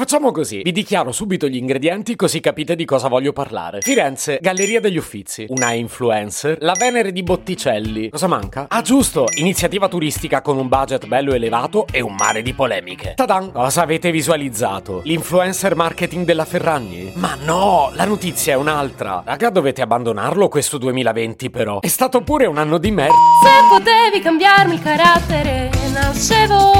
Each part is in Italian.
Facciamo così, vi dichiaro subito gli ingredienti così capite di cosa voglio parlare. Firenze, Galleria degli Uffizi, una influencer, la Venere di Botticelli. Cosa manca? Ah giusto, iniziativa turistica con un budget bello elevato e un mare di polemiche. Tadan! Cosa avete visualizzato? L'influencer marketing della Ferragni? Ma no, la notizia è un'altra. Raga, dovete abbandonarlo questo 2020 però. È stato pure un anno di merda. Se potevi cambiarmi il carattere, nascevo.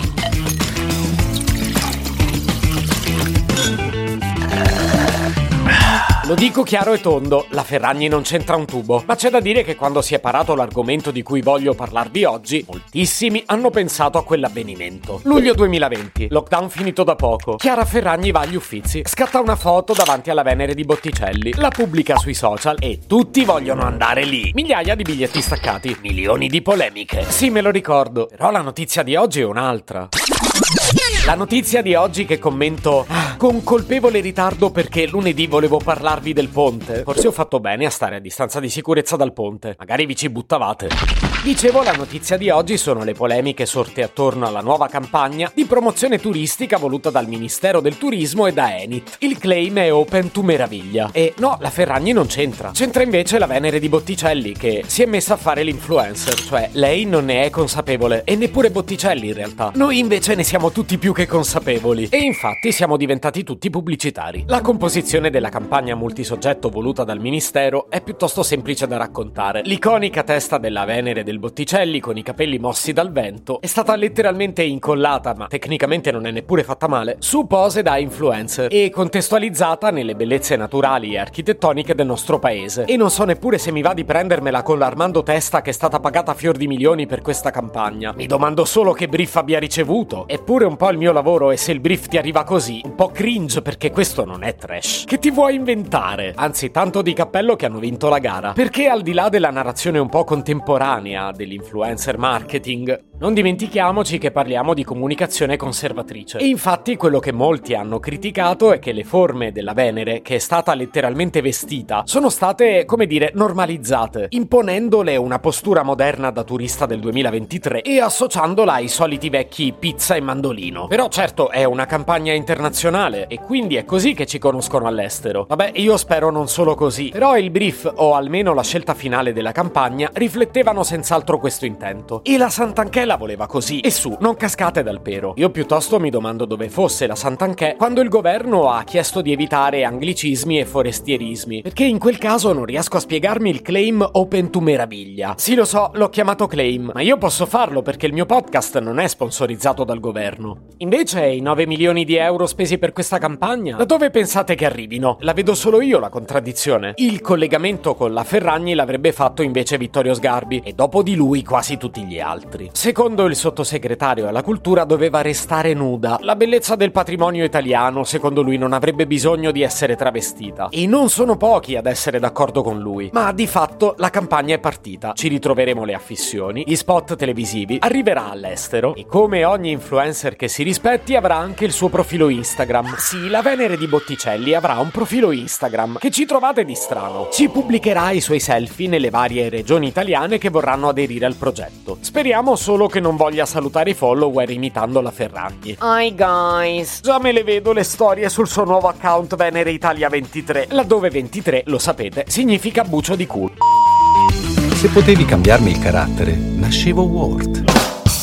Lo dico chiaro e tondo, la Ferragni non c'entra un tubo, ma c'è da dire che quando si è parato l'argomento di cui voglio parlarvi oggi, moltissimi hanno pensato a quell'avvenimento. Luglio 2020, lockdown finito da poco. Chiara Ferragni va agli uffizi, scatta una foto davanti alla Venere di Botticelli, la pubblica sui social e tutti vogliono andare lì. Migliaia di biglietti staccati, milioni di polemiche. Sì, me lo ricordo, però la notizia di oggi è un'altra. La notizia di oggi che commento con colpevole ritardo perché lunedì volevo parlarvi del ponte. Forse ho fatto bene a stare a distanza di sicurezza dal ponte. Magari vi ci buttavate. Dicevo, la notizia di oggi sono le polemiche sorte attorno alla nuova campagna di promozione turistica voluta dal Ministero del Turismo e da Enit. Il claim è Open to Meraviglia. E no, la Ferragni non c'entra. C'entra invece la Venere di Botticelli che si è messa a fare l'influencer, cioè lei non ne è consapevole e neppure Botticelli in realtà. Noi invece ne siamo tutti più che consapevoli e infatti siamo diventati tutti pubblicitari. La composizione della campagna multisoggetto voluta dal Ministero è piuttosto semplice da raccontare. L'iconica testa della Venere del Botticelli con i capelli mossi dal vento è stata letteralmente incollata, ma tecnicamente non è neppure fatta male, su pose da influencer e contestualizzata nelle bellezze naturali e architettoniche del nostro paese. E non so neppure se mi va di prendermela con l'Armando Testa che è stata pagata a fior di milioni per questa campagna. Mi domando solo che brief abbia ricevuto. Eppure un po' il mio lavoro e se il brief ti arriva così, un po' cringe perché questo non è trash. Che ti vuoi inventare? Anzi, tanto di cappello che hanno vinto la gara. Perché al di là della narrazione un po' contemporanea dell'influencer marketing, non dimentichiamoci che parliamo di comunicazione conservatrice. E infatti quello che molti hanno criticato è che le forme della Venere, che è stata letteralmente vestita, sono state, come dire, normalizzate, imponendole una postura moderna da turista del 2023 e associandola ai soliti vecchi pizza e mandolino. Però certo è una campagna internazionale e quindi è così che ci conoscono all'estero. Vabbè, io spero non solo così, però il brief o almeno la scelta finale della campagna riflettevano senz'altro questo intento. E la Sant'Anchè la voleva così. E su, non cascate dal pero. Io piuttosto mi domando dove fosse la Sant'Anchè quando il governo ha chiesto di evitare anglicismi e forestierismi, perché in quel caso non riesco a spiegarmi il claim Open to Meraviglia. Sì, lo so, l'ho chiamato claim, ma io posso farlo perché il mio podcast non è sponsorizzato dal governo. Invece i 9 milioni di euro spesi per questa campagna, da dove pensate che arrivino? La vedo solo io la contraddizione. Il collegamento con la Ferragni l'avrebbe fatto invece Vittorio Sgarbi e dopo di lui quasi tutti gli altri. Secondo il sottosegretario alla cultura doveva restare nuda. La bellezza del patrimonio italiano, secondo lui, non avrebbe bisogno di essere travestita. E non sono pochi ad essere d'accordo con lui. Ma di fatto la campagna è partita. Ci ritroveremo le affissioni, gli spot televisivi, arriverà all'estero e come ogni influencer che si rispetti avrà anche il suo profilo Instagram. Sì, la Venere di Botticelli avrà un profilo Instagram che ci trovate di strano. Ci pubblicherà i suoi selfie nelle varie regioni italiane che vorranno aderire al progetto. Speriamo solo che non voglia salutare i follower imitando la Ferragni. Hi guys. Già me le vedo le storie sul suo nuovo account Venere Italia 23, laddove 23, lo sapete, significa bucio di culo. Se potevi cambiarmi il carattere, nascevo Ward.